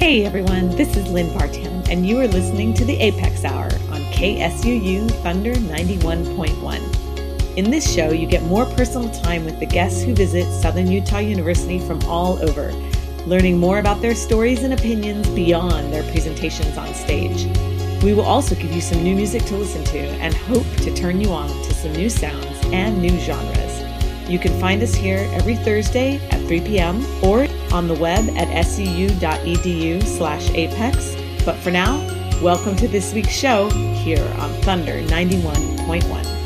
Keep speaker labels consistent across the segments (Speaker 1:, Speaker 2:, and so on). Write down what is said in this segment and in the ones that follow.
Speaker 1: Hey everyone, this is Lynn Vartan, and you are listening to the Apex Hour on KSUU Thunder 91.1. In this show, you get more personal time with the guests who visit Southern Utah University from all over, learning more about their stories and opinions beyond their presentations on stage. We will also give you some new music to listen to and hope to turn you on to some new sounds and new genres. You can find us here every Thursday at 3 p.m. or on the web at suu.edu slash apex. But for now, welcome to this week's show here on Thunder 91.1.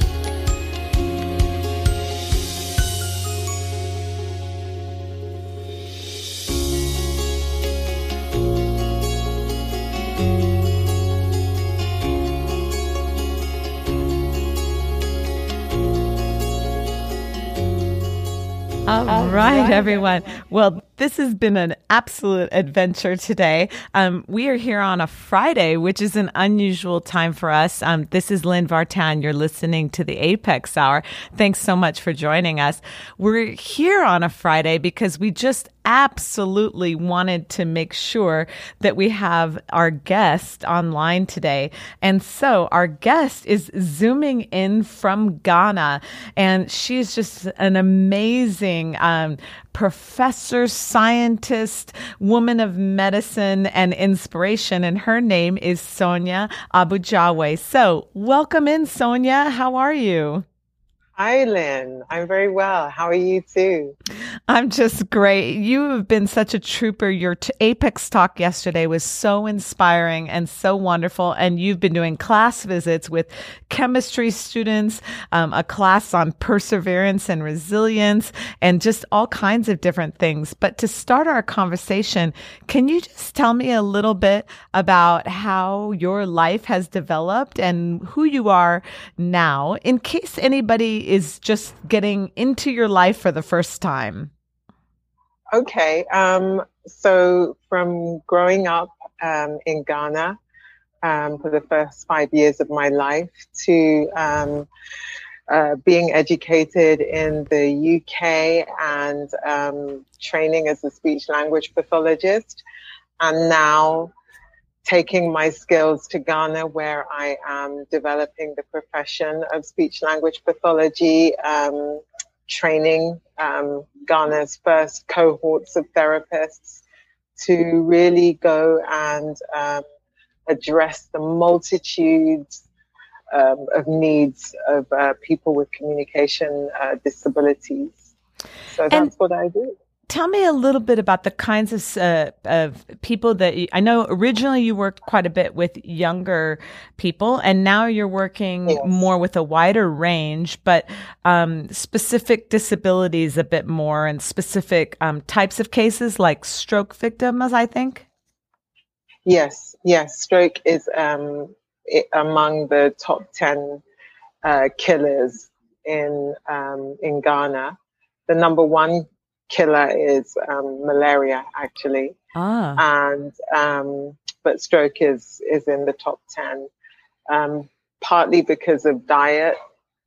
Speaker 1: everyone. Well, this has been an absolute adventure today. Um, we are here on a Friday, which is an unusual time for us. Um, this is Lynn Vartan. You're listening to the Apex Hour. Thanks so much for joining us. We're here on a Friday because we just absolutely wanted to make sure that we have our guest online today. And so our guest is zooming in from Ghana, and she's just an amazing um, professor, scientist, woman of medicine and inspiration. And her name is Sonia Abujawe. So welcome in, Sonia. How are you?
Speaker 2: Hi, Lynn. I'm very well. How are you too?
Speaker 1: I'm just great. You have been such a trooper. Your t- Apex talk yesterday was so inspiring and so wonderful. And you've been doing class visits with chemistry students, um, a class on perseverance and resilience, and just all kinds of different things. But to start our conversation, can you just tell me a little bit about how your life has developed and who you are now, in case anybody is just getting into your life for the first time?
Speaker 2: Okay. Um, so, from growing up um, in Ghana um, for the first five years of my life to um, uh, being educated in the UK and um, training as a speech language pathologist, and now taking my skills to Ghana, where I am developing the profession of speech language pathology, um, training um, Ghana's first cohorts of therapists to really go and um, address the multitudes um, of needs of uh, people with communication uh, disabilities. So that's and, what I do
Speaker 1: tell me a little bit about the kinds of, uh, of people that you, I know originally you worked quite a bit with younger people and now you're working yes. more with a wider range, but um, specific disabilities a bit more and specific um, types of cases like stroke victims, I think.
Speaker 2: Yes, yes. Stroke is um, it, among the top 10 uh, killers in, um, in Ghana. The number one killer is um, malaria, actually. Ah. And um, but stroke is is in the top ten, um, partly because of diet,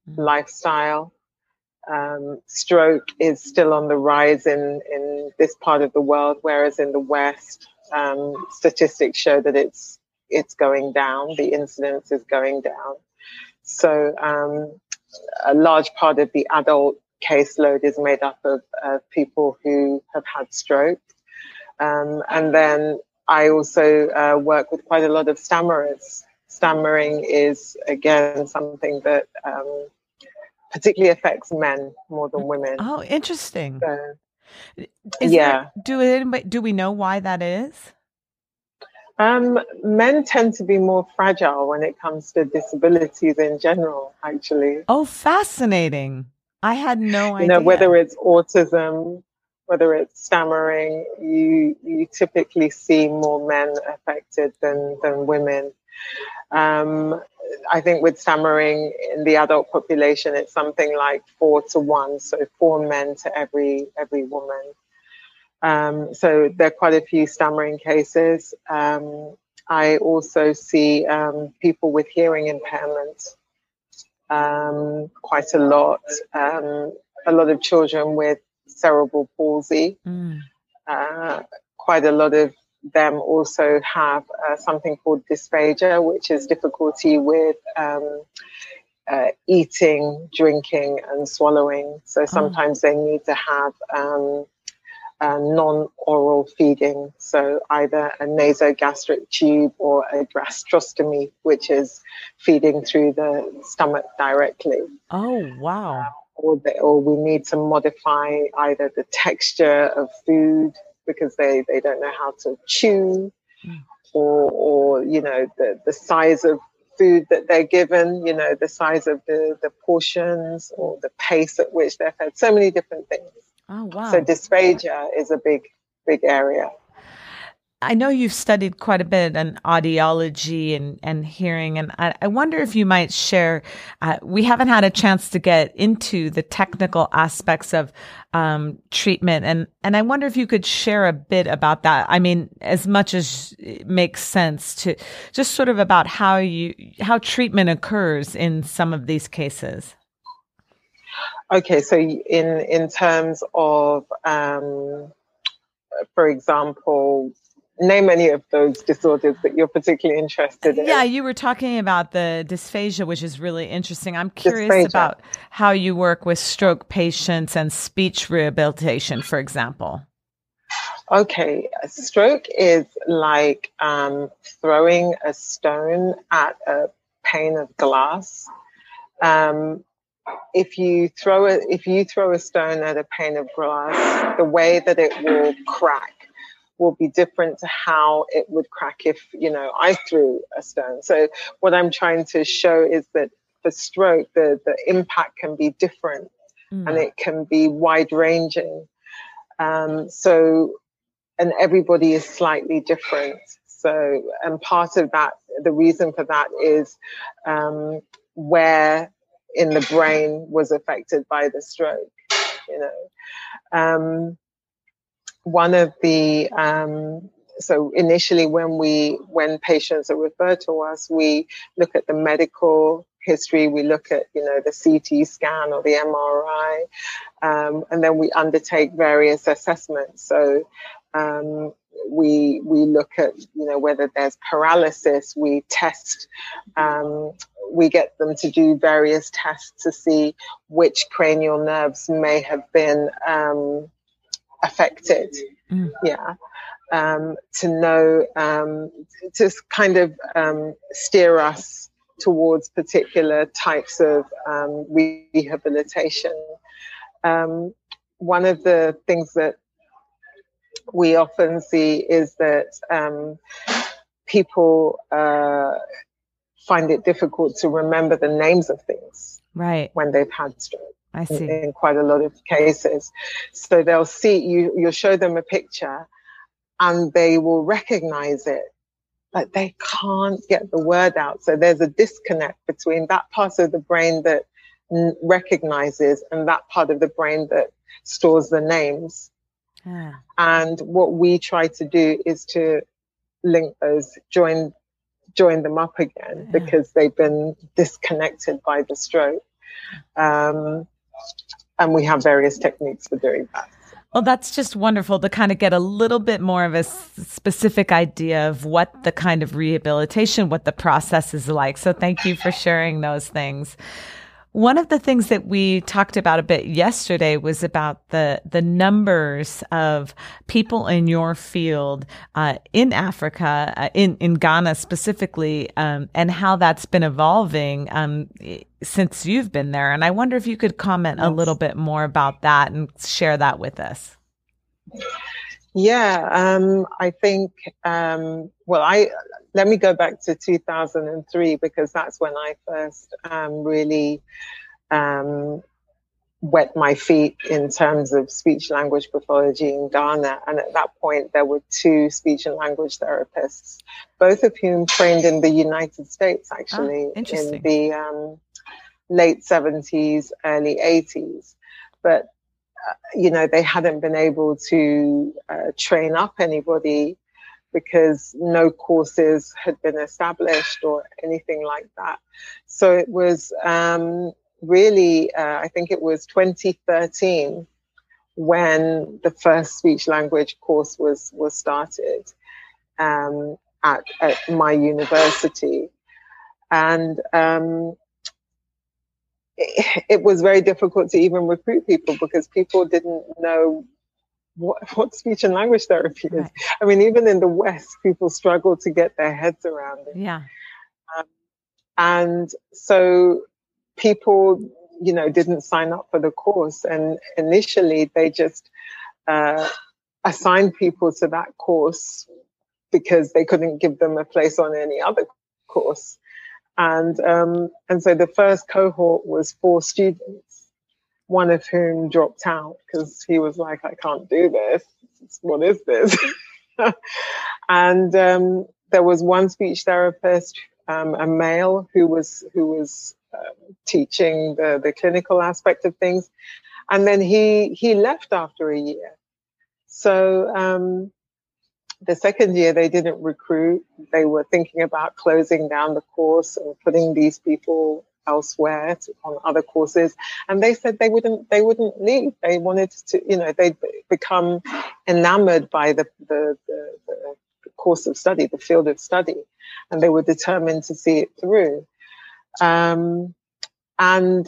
Speaker 2: mm. lifestyle. Um, stroke is still on the rise in in this part of the world, whereas in the West, um, statistics show that it's it's going down. The incidence is going down. So um, a large part of the adult caseload is made up of uh, people who have had strokes. Um, and then I also uh, work with quite a lot of stammerers. Stammering is, again, something that um, particularly affects men more than women.
Speaker 1: Oh, interesting. So, yeah. There, do, anybody, do we know why that is?
Speaker 2: Um, men tend to be more fragile when it comes to disabilities in general, actually.
Speaker 1: Oh, fascinating. I had no idea.
Speaker 2: You know, whether it's autism, whether it's stammering, you you typically see more men affected than than women. Um, I think with stammering in the adult population, it's something like four to one, so four men to every every woman. Um, so there are quite a few stammering cases. Um, I also see um, people with hearing impairment um, quite a lot. Um, a lot of children with cerebral palsy, mm. uh, quite a lot of them also have uh, something called dysphagia, which is difficulty with um, uh, eating, drinking, and swallowing. So oh. sometimes oh. they need to have um, non-oral feeding, so either a nasogastric tube or a gastrostomy, which is feeding through the stomach directly.
Speaker 1: Oh, wow. Um,
Speaker 2: or, they, or we need to modify either the texture of food because they, they don't know how to chew, mm. or, or you know, the, the size of food that they're given, you know, the size of the, the portions or the pace at which they're fed, so many different things.
Speaker 1: Oh, wow.
Speaker 2: So dysphagia is a big, big area.
Speaker 1: I know you've studied quite a bit on audiology and, and hearing, and I, I wonder if you might share. Uh, we haven't had a chance to get into the technical aspects of um, treatment, and and I wonder if you could share a bit about that. I mean, as much as it makes sense to just sort of about how you how treatment occurs in some of these cases.
Speaker 2: Okay, so in in terms of, um, for example, name any of those disorders that you're particularly interested in.
Speaker 1: Yeah, you were talking about the dysphagia, which is really interesting. I'm curious dysphagia. about how you work with stroke patients and speech rehabilitation, for example.
Speaker 2: Okay, a stroke is like um, throwing a stone at a pane of glass. Um, if you throw a if you throw a stone at a pane of glass, the way that it will crack will be different to how it would crack if you know I threw a stone. So what I'm trying to show is that for stroke, the the impact can be different mm. and it can be wide ranging. Um, so and everybody is slightly different. So and part of that, the reason for that is um, where in the brain was affected by the stroke. You know, um, one of the um, so initially when we when patients are referred to us, we look at the medical history, we look at you know the CT scan or the MRI, um, and then we undertake various assessments. So um, we we look at you know whether there's paralysis. We test um, we get them to do various tests to see which cranial nerves may have been um, affected. Mm. Yeah. Um, to know, um, to kind of um, steer us towards particular types of um, rehabilitation. Um, one of the things that we often see is that people uh, find it difficult to remember the names of things
Speaker 1: right
Speaker 2: when they've had stroke
Speaker 1: I see.
Speaker 2: In, in quite a lot of cases. So they'll see you, you'll show them a picture and they will recognize it, but they can't get the word out. So there's a disconnect between that part of the brain that n- recognizes and that part of the brain that stores the names. Yeah. And what we try to do is to link those, join join them up again yeah. because they've been disconnected by the stroke. Um, and we have various techniques for doing that.
Speaker 1: Well, that's just wonderful to kind of get a little bit more of a specific idea of what the kind of rehabilitation, what the process is like. So thank you for sharing those things. One of the things that we talked about a bit yesterday was about the the numbers of people in your field uh, in Africa, uh, in in Ghana specifically, um, and how that's been evolving um, since you've been there. And I wonder if you could comment yes. a little bit more about that and share that with us.
Speaker 2: Yeah, um, I think. Um, well, I let me go back to 2003 because that's when I first um, really um, wet my feet in terms of speech language pathology in Ghana. And at that point, there were two speech and language therapists, both of whom trained in the United States, actually,
Speaker 1: oh, in
Speaker 2: the um, late 70s, early 80s. But uh, you know, they hadn't been able to uh, train up anybody because no courses had been established or anything like that. So it was um, really, uh, I think it was 2013 when the first speech language course was was started, um, at, at my university. And um, it, it, was very difficult to even recruit people because people didn't know what, what speech and language therapy is. Right. I mean, even in the West, people struggle to get their heads around it.
Speaker 1: Yeah.
Speaker 2: Um, and so people, you know, didn't sign up for the course. And initially, they just uh, assigned people to that course because they couldn't give them a place on any other course. And, um, and so the first cohort was four students, one of whom dropped out because he was like, I can't do this. What is this? and, um, there was one speech therapist, um, a male who was, who was, um, teaching the, the clinical aspect of things. And then he, he left after a year. So, um, the second year they didn't recruit. They were thinking about closing down the course and putting these people elsewhere to, on other courses. And they said they wouldn't, they wouldn't leave. They wanted to, you know, they'd become enamored by the, the, the, the course of study, the field of study, and they were determined to see it through. Um, and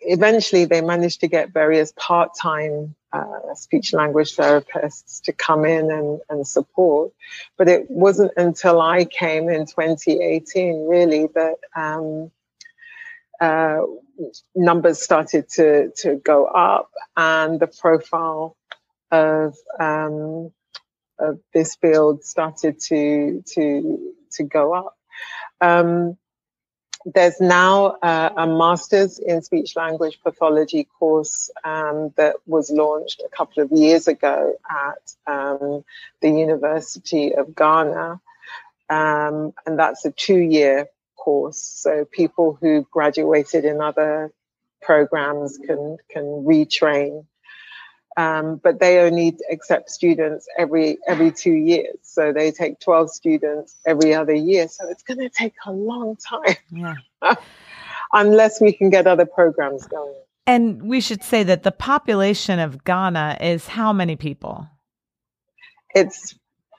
Speaker 2: eventually they managed to get various part-time uh, speech language therapists to come in and, and support. But it wasn't until I came in 2018 really that um, uh, numbers started to, to go up and the profile of, um, of this field started to, to, to go up. Um, there's now uh, a master's in speech language pathology course um, that was launched a couple of years ago at um, the University of Ghana. Um, and that's a two year course. So people who graduated in other programs can, can retrain um, but they only accept students every every two years. So they take twelve students every other year. So it's going to take a long time, yeah. unless we can get other programs going.
Speaker 1: And we should say that the population of Ghana is how many people?
Speaker 2: It's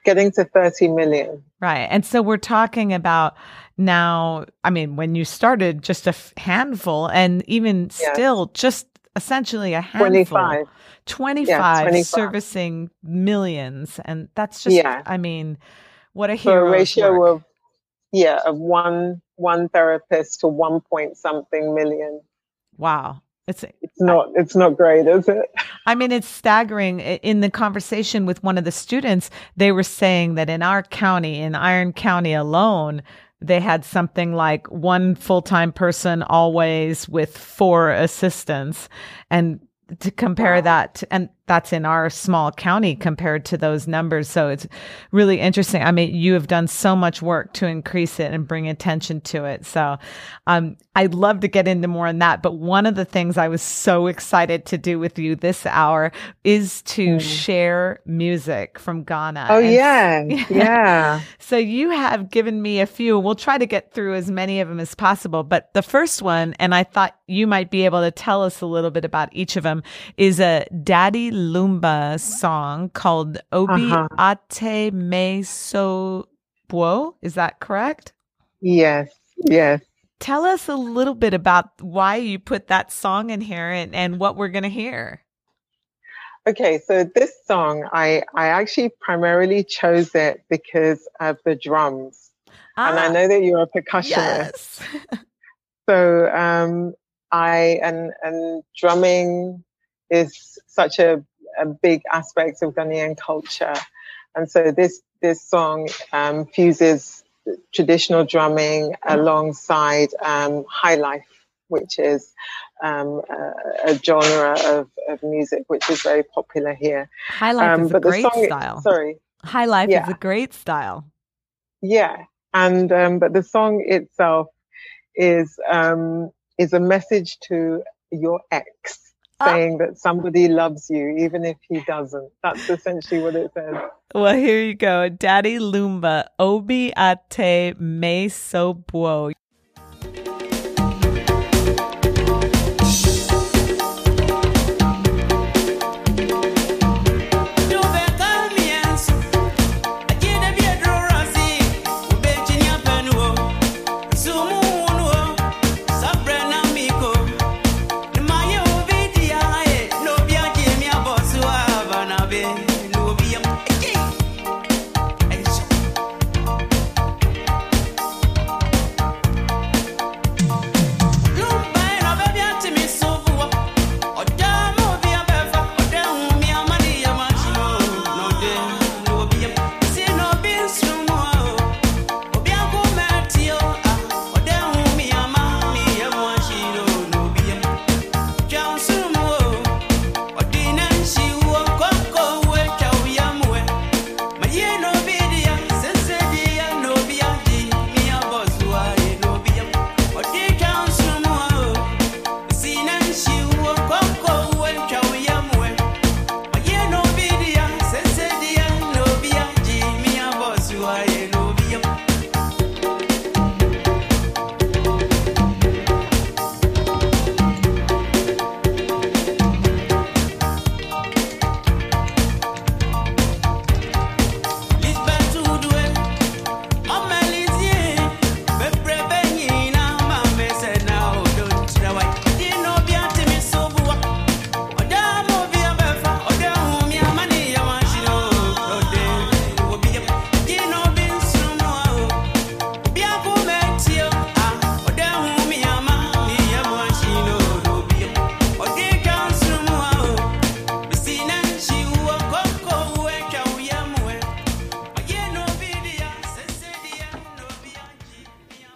Speaker 2: getting to 30 million.
Speaker 1: Right. And so we're talking about now, I mean, when you started, just a f- handful, and even yes. still, just essentially a handful.
Speaker 2: 25.
Speaker 1: 25, yeah, 25. servicing millions. And that's just, yeah. I mean, what a hero.
Speaker 2: So a ratio work. of, yeah, of one, one therapist to one point something million.
Speaker 1: Wow. It's uh,
Speaker 2: it's not it's not great, is it?
Speaker 1: I mean, it's staggering. In the conversation with one of the students, they were saying that in our county, in Iron County alone, they had something like one full-time person always with four assistants and to compare wow. that to, and that's in our small county compared to those numbers. So it's really interesting. I mean you have done so much work to increase it and bring attention to it. So um, i'd love to get into more on that but one of the things i was so excited to do with you this hour is to mm. share music from ghana.
Speaker 2: Oh and, yeah. Yeah.
Speaker 1: So you have given me a few we'll try to get through as many of them as possible. But the first one and i thought you might be able to tell us a little bit about each of them is a daddy Lumba song called Obi uh-huh. Ate Me So Buo. Is that correct?
Speaker 2: Yes, yes.
Speaker 1: Tell us a little bit about why you put that song in here and, and what we're going to hear.
Speaker 2: Okay, so this song, I, I actually primarily chose it because of the drums. Ah, and I ah. know that you're a percussionist. Yes. so um, I and and drumming is such a a big aspect of Ghanaian culture. And so this this song um, fuses traditional drumming alongside um, high life, which is um, a, a, genre of, of music which is very popular here.
Speaker 1: High life um, is a great song, style.
Speaker 2: Sorry,
Speaker 1: high life yeah. is a great style.
Speaker 2: Yeah, and um, but the song itself is um, is a message to your ex. Uh, saying that somebody loves you even if he doesn't. That's essentially what it says.
Speaker 1: Well, here you go. Daddy Lumba, Obi Ate Me So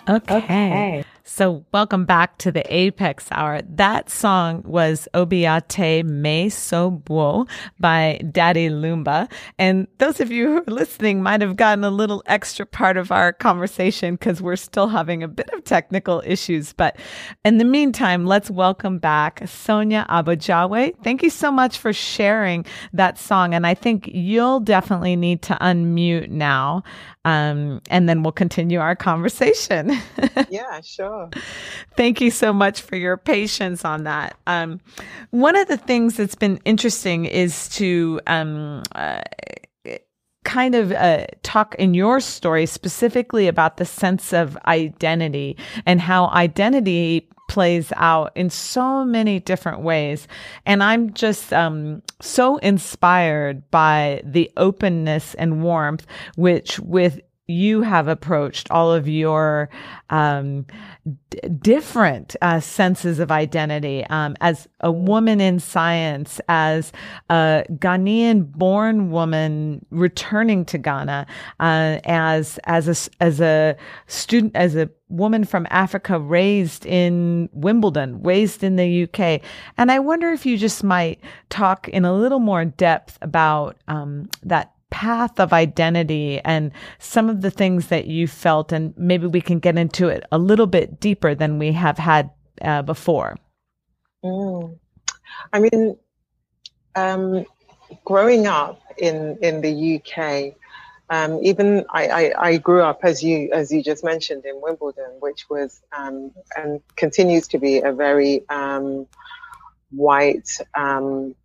Speaker 1: Okay. okay. So, welcome back to the Apex Hour. That song was Obiate Me Sobuo by Daddy Lumba. And those of you who are listening might have gotten a little extra part of our conversation because we're still having a bit of technical issues. But in the meantime, let's welcome back Sonia Abojawe. Thank you so much for sharing that song. And I think you'll definitely need to unmute now. Um, and then we'll continue our conversation.
Speaker 2: yeah, sure.
Speaker 1: Thank you so much for your patience on that. Um, one of the things that's been interesting is to um, uh, kind of uh, talk in your story specifically about the sense of identity and how identity plays out in so many different ways. And I'm just um, so inspired by the openness and warmth which with you have approached all of your um, d- different uh, senses of identity um, as a woman in science, as a Ghanaian born woman returning to Ghana, uh, as as a as a student, as a woman from Africa raised in Wimbledon, raised in the UK. And I wonder if you just might talk in a little more depth about um, that path of identity and some of the things that you felt, and maybe we can get into it a little bit deeper than we have had uh, before.
Speaker 2: Mm. I mean, um, growing up in in the UK, um, even I, I, I, grew up as you as you just mentioned in Wimbledon, which was um, and continues to be a very um, white um,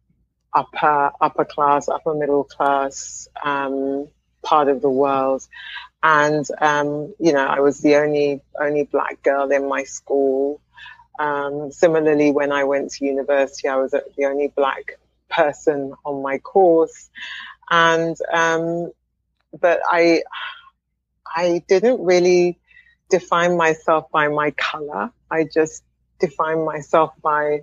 Speaker 2: upper upper class, upper middle class um, part of the world. And um, you know, I was the only only black girl in my school. Um, similarly, when I went to university, I was the only black person on my course, and um, but I I didn't really define myself by my color. I just defined myself by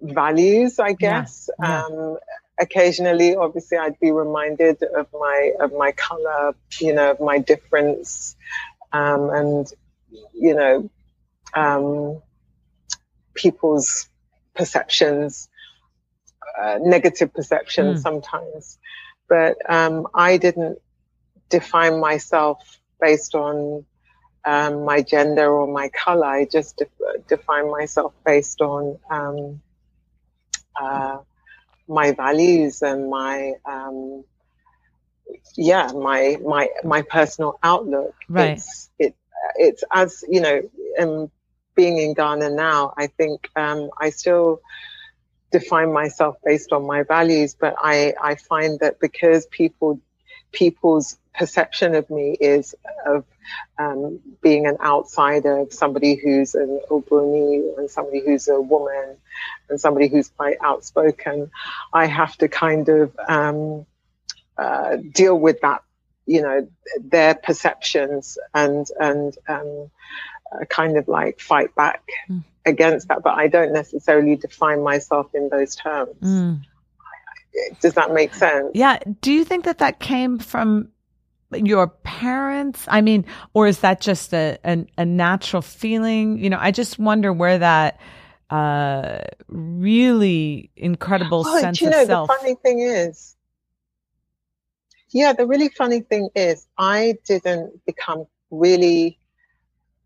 Speaker 2: values, I guess. Yeah. Um, occasionally, obviously, I'd be reminded of my of my color, you know, of my difference, um, and you know, um, people's perceptions, uh, negative perceptions mm. sometimes. But um, I didn't define myself based on um, my gender or my color. I just def- define myself based on um, uh, my values and my um, yeah my my my personal outlook.
Speaker 1: Right.
Speaker 2: It's, it it's as you know um, being in ghana now i think um, i still define myself based on my values but i i find that because people people's perception of me is of um, being an outsider, somebody who's an Obroni and somebody who's a woman and somebody who's quite outspoken. I have to kind of um, uh, deal with that, you know, their perceptions and and um, uh, kind of like fight back mm. against that. But I don't necessarily define myself in those terms. Mm. Does that make sense?
Speaker 1: Yeah. Do you think that that came from your parents? I mean, or is that just a, a, a natural feeling? You know, I just wonder where that uh really incredible well, sense you know, of self.
Speaker 2: The funny thing is, yeah, the really funny thing is, I didn't become really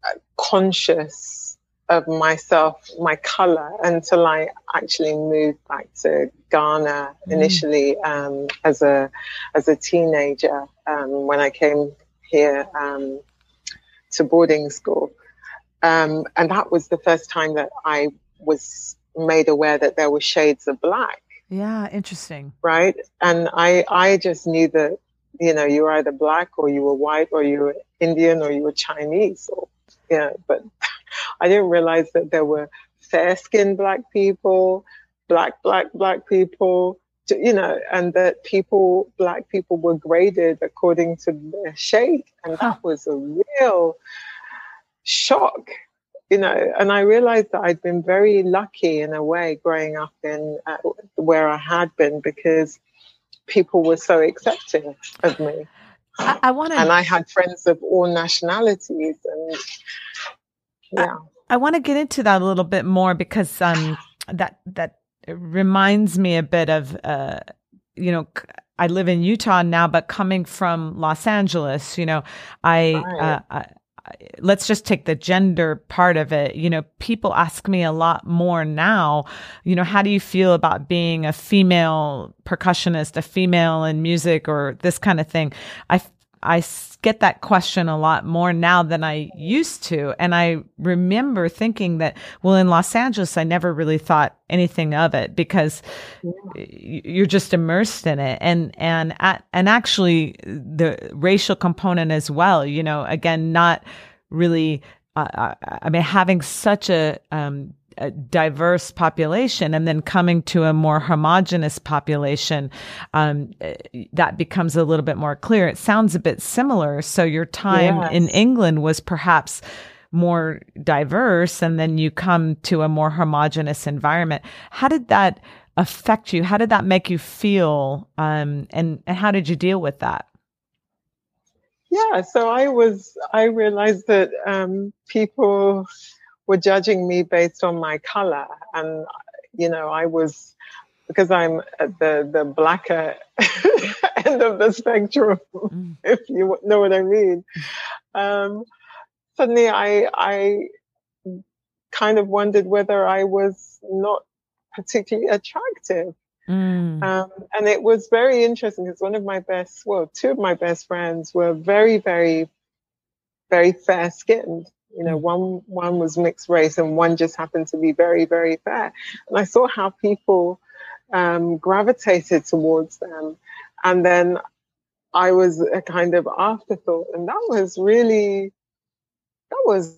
Speaker 2: uh, conscious of myself, my color, until I actually moved back to Ghana mm. initially um, as a as a teenager um, when I came here um, to boarding school, um, and that was the first time that I was made aware that there were shades of black.
Speaker 1: Yeah, interesting.
Speaker 2: Right, and I I just knew that you know you were either black or you were white or you were Indian or you were Chinese or yeah, but I didn't realize that there were fair skinned black people, black, black, black people, you know, and that people, black people were graded according to their shade. And that was a real shock, you know. And I realized that I'd been very lucky in a way growing up in uh, where I had been because people were so accepting of me.
Speaker 1: I, I want to,
Speaker 2: and I had friends of all nationalities, and yeah.
Speaker 1: I, I want to get into that a little bit more because um, that that reminds me a bit of uh, you know. I live in Utah now, but coming from Los Angeles, you know, I, right. uh, I let's just take the gender part of it. You know, people ask me a lot more now, you know, how do you feel about being a female percussionist, a female in music or this kind of thing? I I get that question a lot more now than I used to. And I remember thinking that, well, in Los Angeles, I never really thought anything of it because yeah. you're just immersed in it. And, and, and actually the racial component as well, you know, again, not really, uh, I mean, having such a, um, a diverse population and then coming to a more homogenous population, um, that becomes a little bit more clear. It sounds a bit similar. So your time yes. in England was perhaps more diverse and then you come to a more homogenous environment. How did that affect you? How did that make you feel? Um, and, and how did you deal with that?
Speaker 2: Yeah, so I was, I realized that um, people were judging me based on my color. And, you know, I was, because I'm at the, the blacker end of the spectrum, mm. if you know what I mean. Um, suddenly I, I kind of wondered whether I was not particularly attractive. Mm. Um, and it was very interesting because one of my best, well, two of my best friends were very, very, very fair skinned. You know, one one was mixed race and one just happened to be very, very fair. And I saw how people um, gravitated towards them. And then I was a kind of afterthought. And that was really, that was,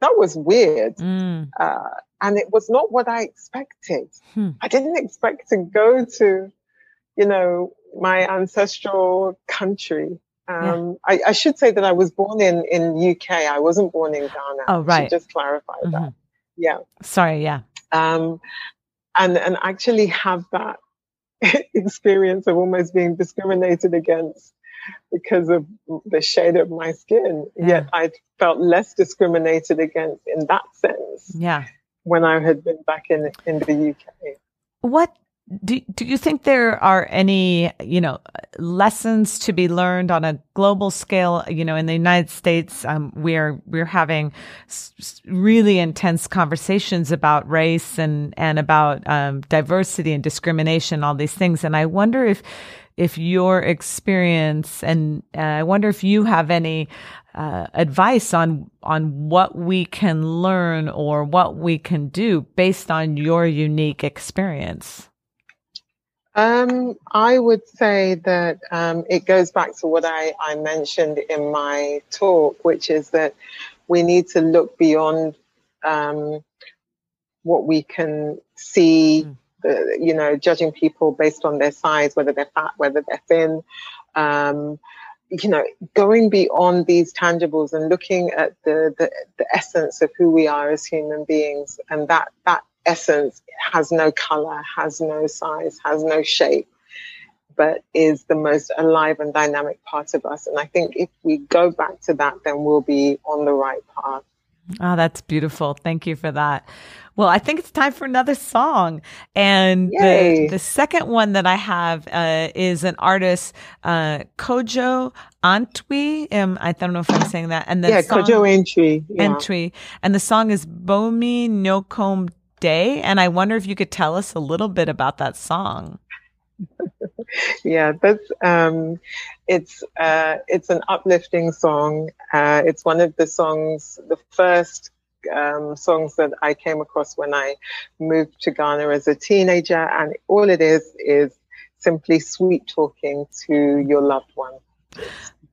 Speaker 2: that was weird. Mm. Uh, and it was not what I expected. Hmm. I didn't expect to go to, you know, my ancestral country um, yeah. I, I, should say that I was born in in UK. I wasn't born in Ghana.
Speaker 1: Oh, right.
Speaker 2: just clarify mm-hmm. that. Yeah.
Speaker 1: Sorry. Yeah.
Speaker 2: Um, and and actually have that experience of almost being discriminated against because of the shade of my skin. Yeah. Yet I felt less discriminated against in that sense.
Speaker 1: Yeah.
Speaker 2: When I had been back in in the UK.
Speaker 1: What do, do you think there are any, you know, lessons to be learned on a global scale? You know, in the United States, um, we're, we're having s- really intense conversations about race and, and about, um, diversity and discrimination, all these things. And I wonder if, if your experience and uh, I wonder if you have any uh, advice on on what we can learn or what we can do based on your unique experience.
Speaker 2: Um, I would say that um, it goes back to what I, I mentioned in my talk, which is that we need to look beyond um, what we can see, mm. the, you know, judging people based on their size, whether they're fat, whether they're thin. Um, you know, going beyond these tangibles and looking at the, the, the essence of who we are as human beings, and that that essence has no color, has no size, has no shape, but is the most alive and dynamic part of us. And I think if we go back to that, then we'll be on the right path.
Speaker 3: Oh, that's beautiful. Thank you for that. Well, I think it's time for another song. And the, the second one that I have uh, is an artist, uh, Kojo Antwi. Um, I don't know if I'm saying that. And the
Speaker 2: yeah,
Speaker 3: song,
Speaker 2: Kojo Antwi.
Speaker 3: Yeah. Antwi. And the song is Bomi Nyokom Day. And I wonder if you could tell us a little bit about that song.
Speaker 2: yeah, that's um, it's uh, it's an uplifting song. Uh, it's one of the songs, the first um, songs that I came across when I moved to Ghana as a teenager, and all it is is simply sweet talking to your loved one,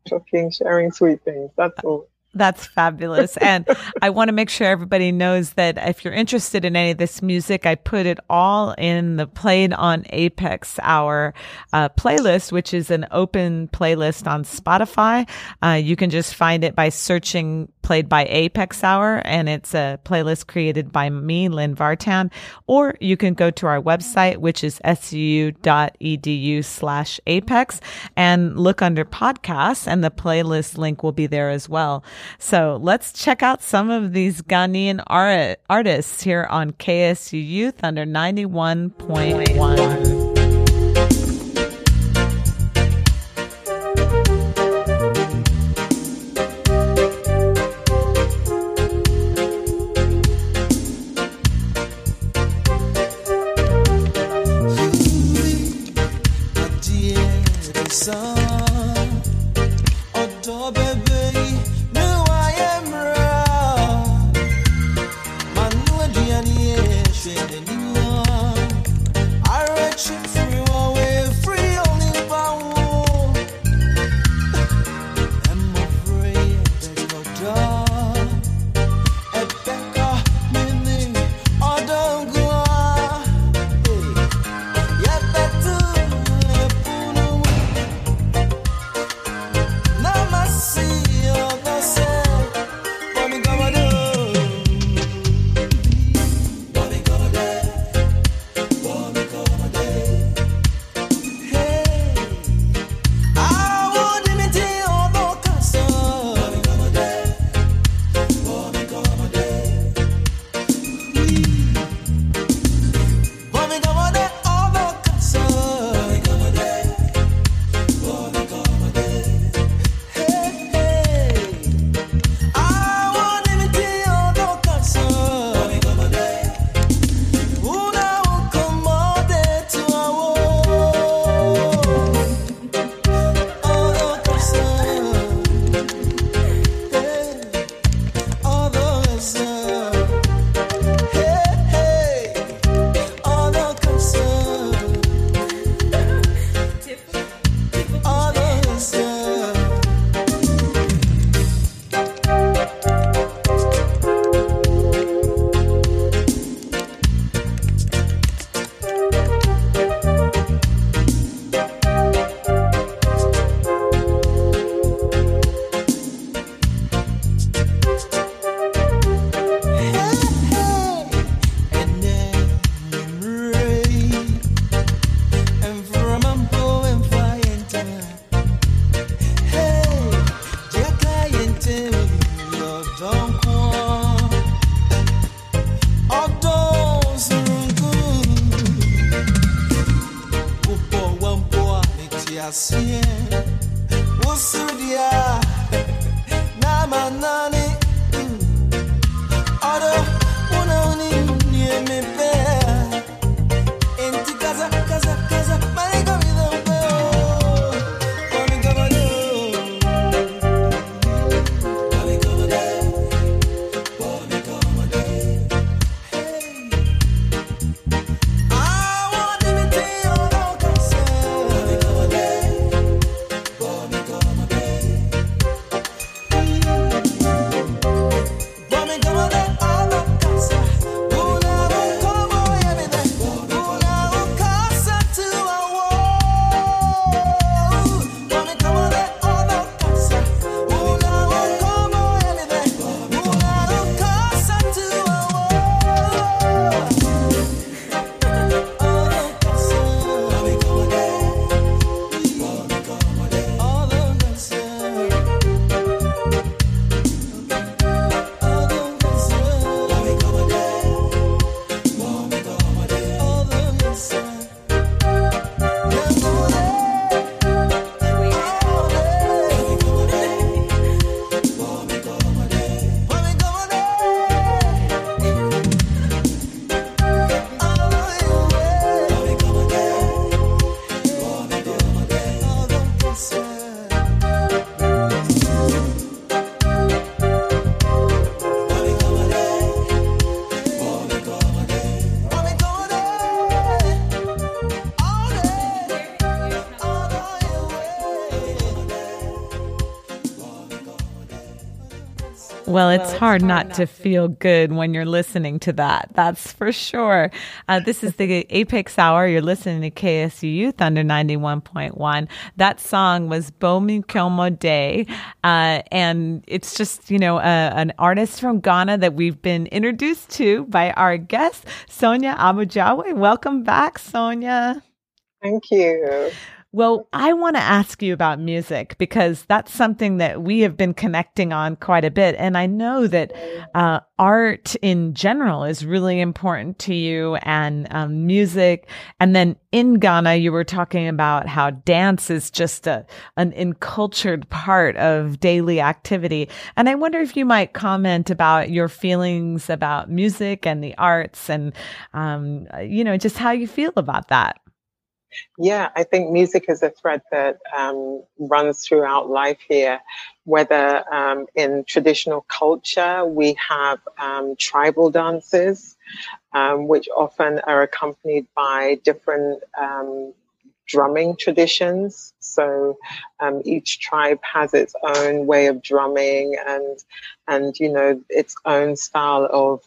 Speaker 2: talking, sharing sweet things. That's all.
Speaker 3: That's fabulous. And I want to make sure everybody knows that if you're interested in any of this music, I put it all in the Played on Apex Hour uh, playlist, which is an open playlist on Spotify. Uh, you can just find it by searching Played by Apex Hour, and it's a playlist created by me, Lynn Vartan. Or you can go to our website, which is suu.edu slash apex, and look under podcasts, and the playlist link will be there as well. So let's check out some of these Ghanaian art- artists here on KSUU Thunder 91.1.
Speaker 1: Well, it's hard not to feel good when you're listening to that. That's for sure. Uh, this is the Apex Hour. You're listening to KSUU Thunder 91.1. That song was Bomi Kyomo Day. Uh, and it's just, you know, an artist from Ghana that we've been introduced to by our guest, Sonia Abujawe. Welcome back, Sonia.
Speaker 2: Thank you.
Speaker 1: Well, I want to ask you about music because that's something that we have been connecting on quite a bit. And I know that uh, art in general is really important to you and um, music. And then in Ghana, you were talking about how dance is just a, an encultured part of daily activity. And I wonder if you might comment about your feelings about music and the arts and, um, you know, just how you feel about that.
Speaker 2: Yeah, I think music is a thread that um, runs throughout life here. Whether um, in traditional culture, we have um, tribal dances, um, which often are accompanied by different um, drumming traditions. So um, each tribe has its own way of drumming and and you know its own style of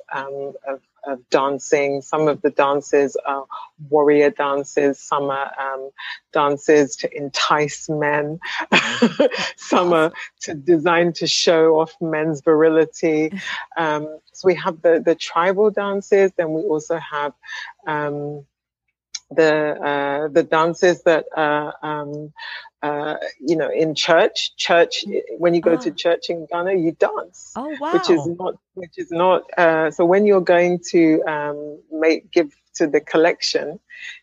Speaker 2: of of dancing. Some of the dances are warrior dances. Some are um, dances to entice men. some are to designed to show off men's virility. Um, so we have the the tribal dances. Then we also have um, the uh, the dances that are um, uh, you know in church church when you go oh. to ah. church in Ghana you dance
Speaker 1: oh wow
Speaker 2: which is not which is not uh, so when you're going to um, make give to the collection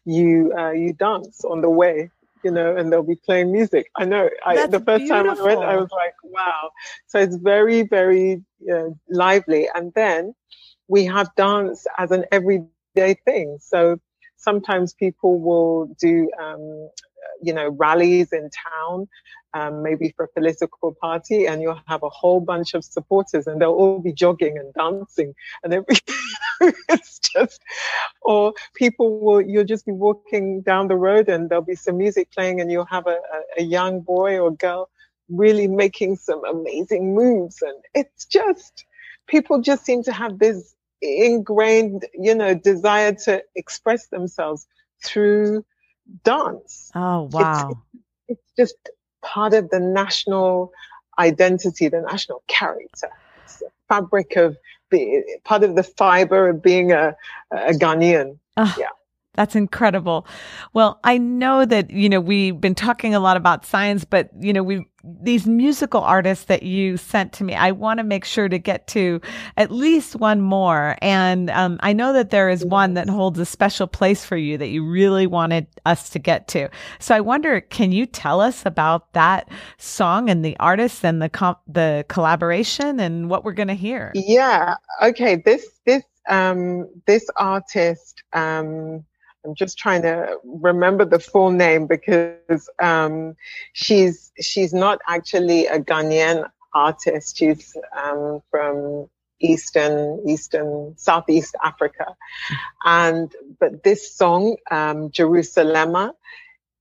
Speaker 2: you uh, you dance on the way you know and they'll be playing music I know I, the first beautiful. time I went I was like wow so it's very very uh, lively and then we have dance as an everyday thing so sometimes people will do, um, you know, rallies in town, um, maybe for a political party, and you'll have a whole bunch of supporters, and they'll all be jogging and dancing, and everything. it's just, or people will, you'll just be walking down the road, and there'll be some music playing, and you'll have a, a, a young boy or girl really making some amazing moves, and it's just, people just seem to have this ingrained, you know, desire to express themselves through dance.
Speaker 1: Oh, wow.
Speaker 2: It's, it's just part of the national identity, the national character. It's the fabric of being part of the fiber of being a, a Ghanaian. Oh, yeah.
Speaker 1: That's incredible. Well, I know that, you know, we've been talking a lot about science, but, you know, we these musical artists that you sent to me, I want to make sure to get to at least one more. And um, I know that there is one that holds a special place for you that you really wanted us to get to. So I wonder, can you tell us about that song and the artist and the comp- the collaboration and what we're going to hear?
Speaker 2: Yeah. Okay. This this um, this artist. Um, I'm just trying to remember the full name because um, she's she's not actually a Ghanaian artist. She's um, from Eastern Eastern Southeast Africa, and but this song um, Jerusalema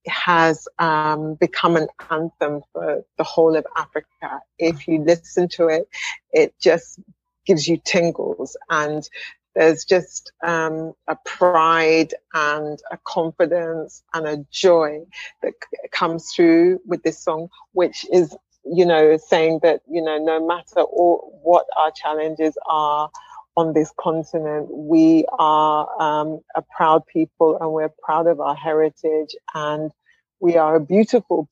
Speaker 2: has um, become an anthem for the whole of Africa. If you listen to it, it just gives you tingles and there's just um, a pride and a confidence and a joy that c- comes through with this song, which is, you know, saying that, you know, no matter all, what our challenges are on this continent, we are um, a proud people and we're proud of our heritage and we are a beautiful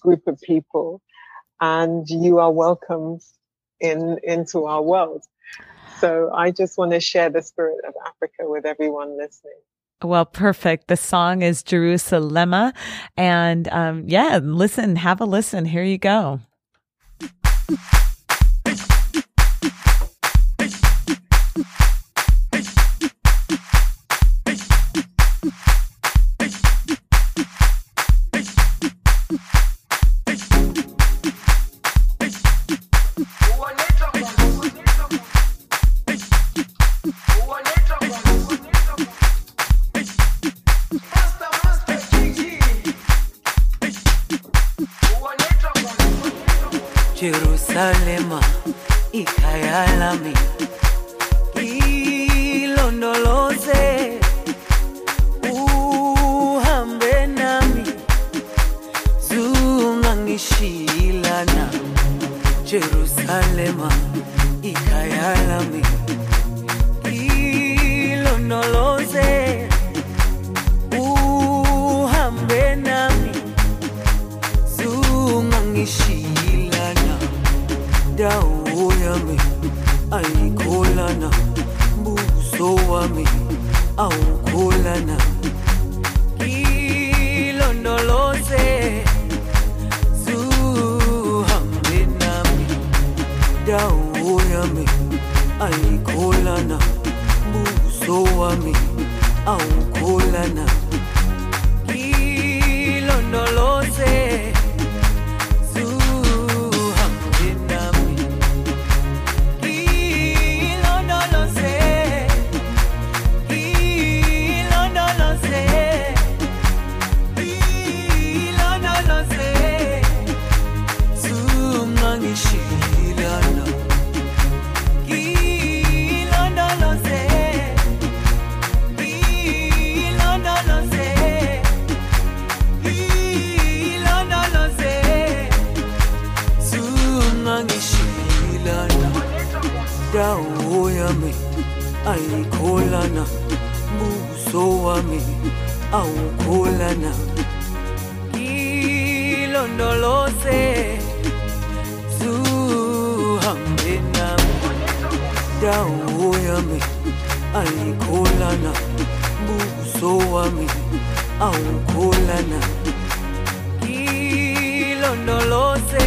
Speaker 2: group of people and you are welcome in into our world. So I just want to share the spirit of Africa with everyone listening.
Speaker 1: Well, perfect. The song is Jerusalem. And um, yeah, listen, have a listen. Here you go.
Speaker 4: poema. nolose zuhambe nami dawo yami ayikholana buso wami awukholana
Speaker 1: ngilondoloze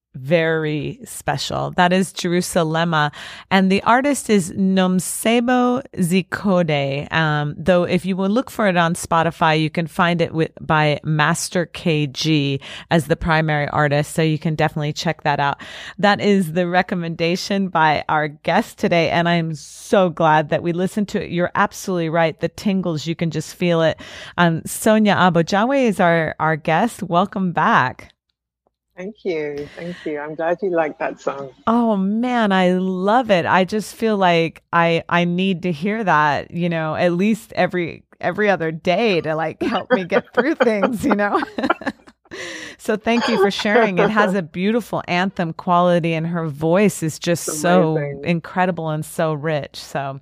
Speaker 1: very special. That is Jerusalema. And the artist is Nomcebo Zikode. Um, though if you will look for it on Spotify, you can find it with, by Master KG as the primary artist. So you can definitely check that out. That is the recommendation by our guest today. And I'm so glad that we listened to it. You're absolutely right. The tingles, you can just feel it. Um, Sonia Abojawe is our, our guest. Welcome back.
Speaker 2: Thank you. Thank you. I'm glad you like that song.
Speaker 1: Oh man, I love it. I just feel like I I need to hear that, you know, at least every every other day to like help me get through things, you know. so thank you for sharing. It has a beautiful anthem quality and her voice is just so incredible and so rich. So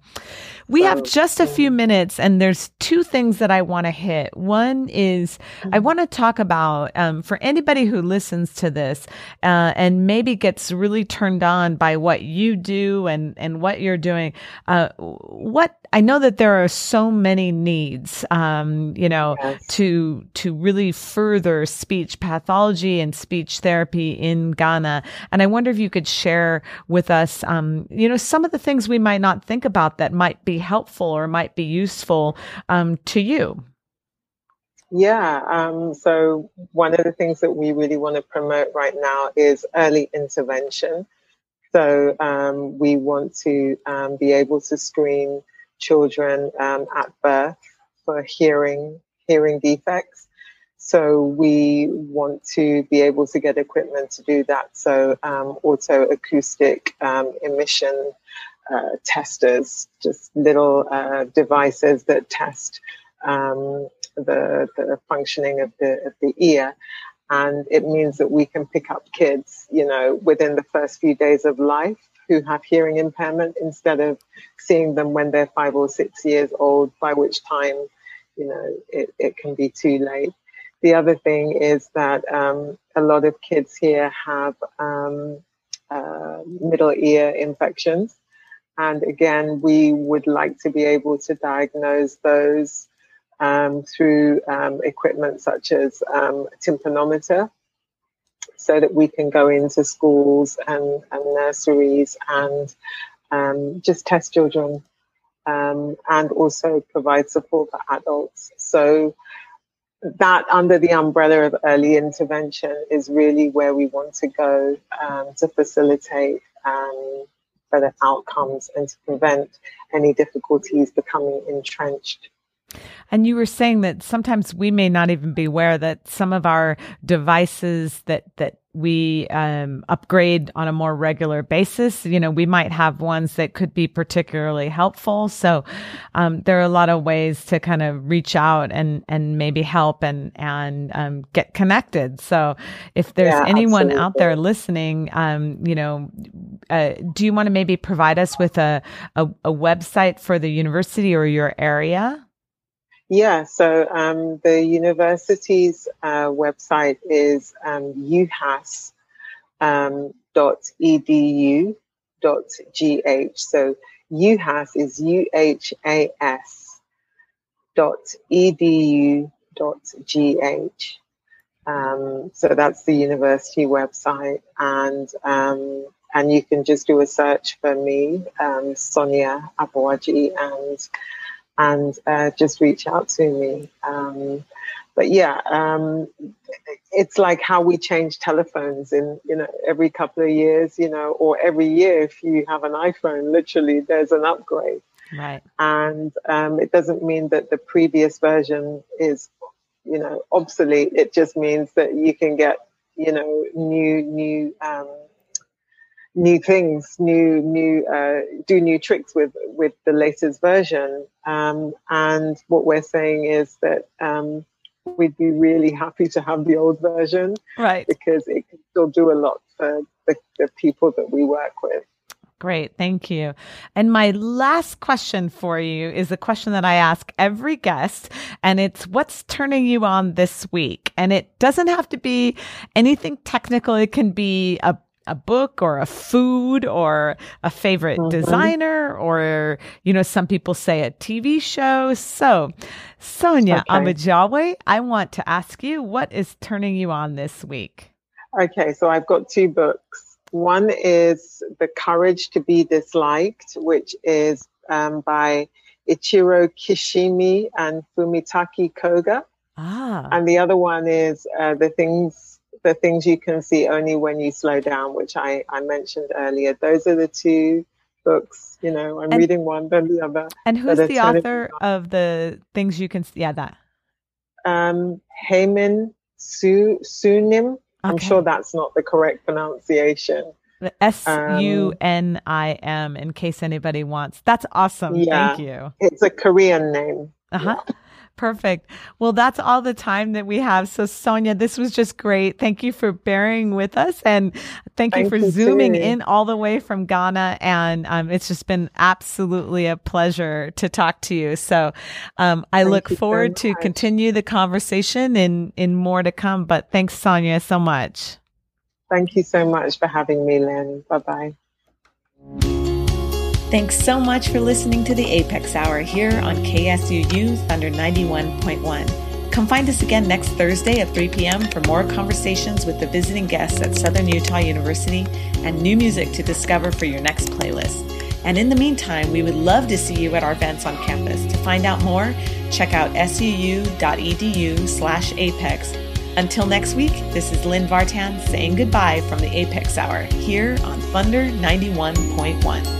Speaker 1: we have just a few minutes, and there's two things that I want to hit. One is I mm-hmm. want to talk about um, for anybody who listens to this uh, and maybe gets really turned on by what you do and and what you're doing. Uh, what I know that there are so many needs, um, you know, yes. to to really further speech pathology and speech therapy in Ghana. And I wonder if you could share with us, um, you know, some of the things we might not think about that might be helpful or might be useful um, to you.
Speaker 2: Yeah. Um, so one of the things that we really want to promote right now is early intervention. So um, we want to um, be able to screen children um, at birth for hearing hearing defects. So we want to be able to get equipment to do that. So um, otoacoustic um, emission uh, testers, just little uh, devices that test um, the, the functioning of the, of the ear. And it means that we can pick up kids, you know, within the first few days of life who have hearing impairment instead of seeing them when they're five or six years old, by which time, you know, it, it can be too late. The other thing is that um, a lot of kids here have um, uh, middle ear infections. And again, we would like to be able to diagnose those um, through um, equipment such as um, tympanometer, so that we can go into schools and, and nurseries and um, just test children um, and also provide support for adults. So that under the umbrella of early intervention is really where we want to go um, to facilitate um, better outcomes and to prevent any difficulties becoming entrenched.
Speaker 1: And you were saying that sometimes we may not even be aware that some of our devices that that we um, upgrade on a more regular basis. You know, we might have ones that could be particularly helpful. So um, there are a lot of ways to kind of reach out and and maybe help and and um, get connected. So if there's yeah, anyone absolutely. out there listening, um, you know, uh, do you want to maybe provide us with a, a a website for the university or your area?
Speaker 2: Yeah, so um, the university's uh, website is um, uhas um. So uhas is u h a s dot edu dot gh. Um, so that's the university website, and um, and you can just do a search for me, um, Sonia Aboaji, and and uh, just reach out to me. Um, but yeah, um, it's like how we change telephones in you know every couple of years, you know, or every year if you have an iPhone, literally there's an upgrade.
Speaker 1: Right.
Speaker 2: And um, it doesn't mean that the previous version is, you know, obsolete. It just means that you can get, you know, new new um, new things, new new uh, do new tricks with with the latest version. Um, and what we're saying is that um, we'd be really happy to have the old version,
Speaker 1: right?
Speaker 2: Because it can still do a lot for the, the people that we work with.
Speaker 1: Great. Thank you. And my last question for you is a question that I ask every guest, and it's what's turning you on this week? And it doesn't have to be anything technical. It can be a a book or a food or a favorite
Speaker 2: Mhm.
Speaker 1: designer or, you know, some people say a TV show. So, Sonia
Speaker 2: Okay.
Speaker 1: Amajawe, I want to ask you what is turning you on this week?
Speaker 2: Okay, so I've got two books. One is The Courage to Be Disliked, which is um, by Ichiro Kishimi and Fumitake Koga.
Speaker 1: Ah,
Speaker 2: And the other one is uh, The Things the things you can see only when you slow down, which I, I mentioned earlier. Those are the two books. You know, I'm
Speaker 1: And-
Speaker 2: reading one, then the other.
Speaker 1: and who's the author of the things you can see? Yeah, that.
Speaker 2: Um, Haemin Su Sunim. I'm sure that's not the correct pronunciation.
Speaker 1: S U N I M, in case anybody wants. That's awesome.
Speaker 2: Yeah.
Speaker 1: Thank you.
Speaker 2: It's a Korean name.
Speaker 1: Uh huh. Perfect. Well, that's all the time that we have. So, Sonia, this was just great. Thank you for bearing with us and thank, you for
Speaker 2: you,
Speaker 1: zooming
Speaker 2: too.
Speaker 1: in all the way from Ghana. And um, it's just been absolutely a pleasure to talk to you. So, um, I
Speaker 2: Thank
Speaker 1: look
Speaker 2: so
Speaker 1: forward to continue the conversation in, in more to come. But thanks, Sonia, so much.
Speaker 2: Thank you so much for having me, Lynn. Bye bye.
Speaker 1: Thanks so much for listening to the Apex Hour here on KSUU Thunder 91.1. Come find us again next Thursday at 3 p.m. for more conversations with the visiting guests at Southern Utah University and new music to discover for your next playlist. And in the meantime, we would love to see you at our events on campus. To find out more, check out suu.edu slash apex. Until next week, this is Lynn Vartan saying goodbye from the Apex Hour here on Thunder 91.1.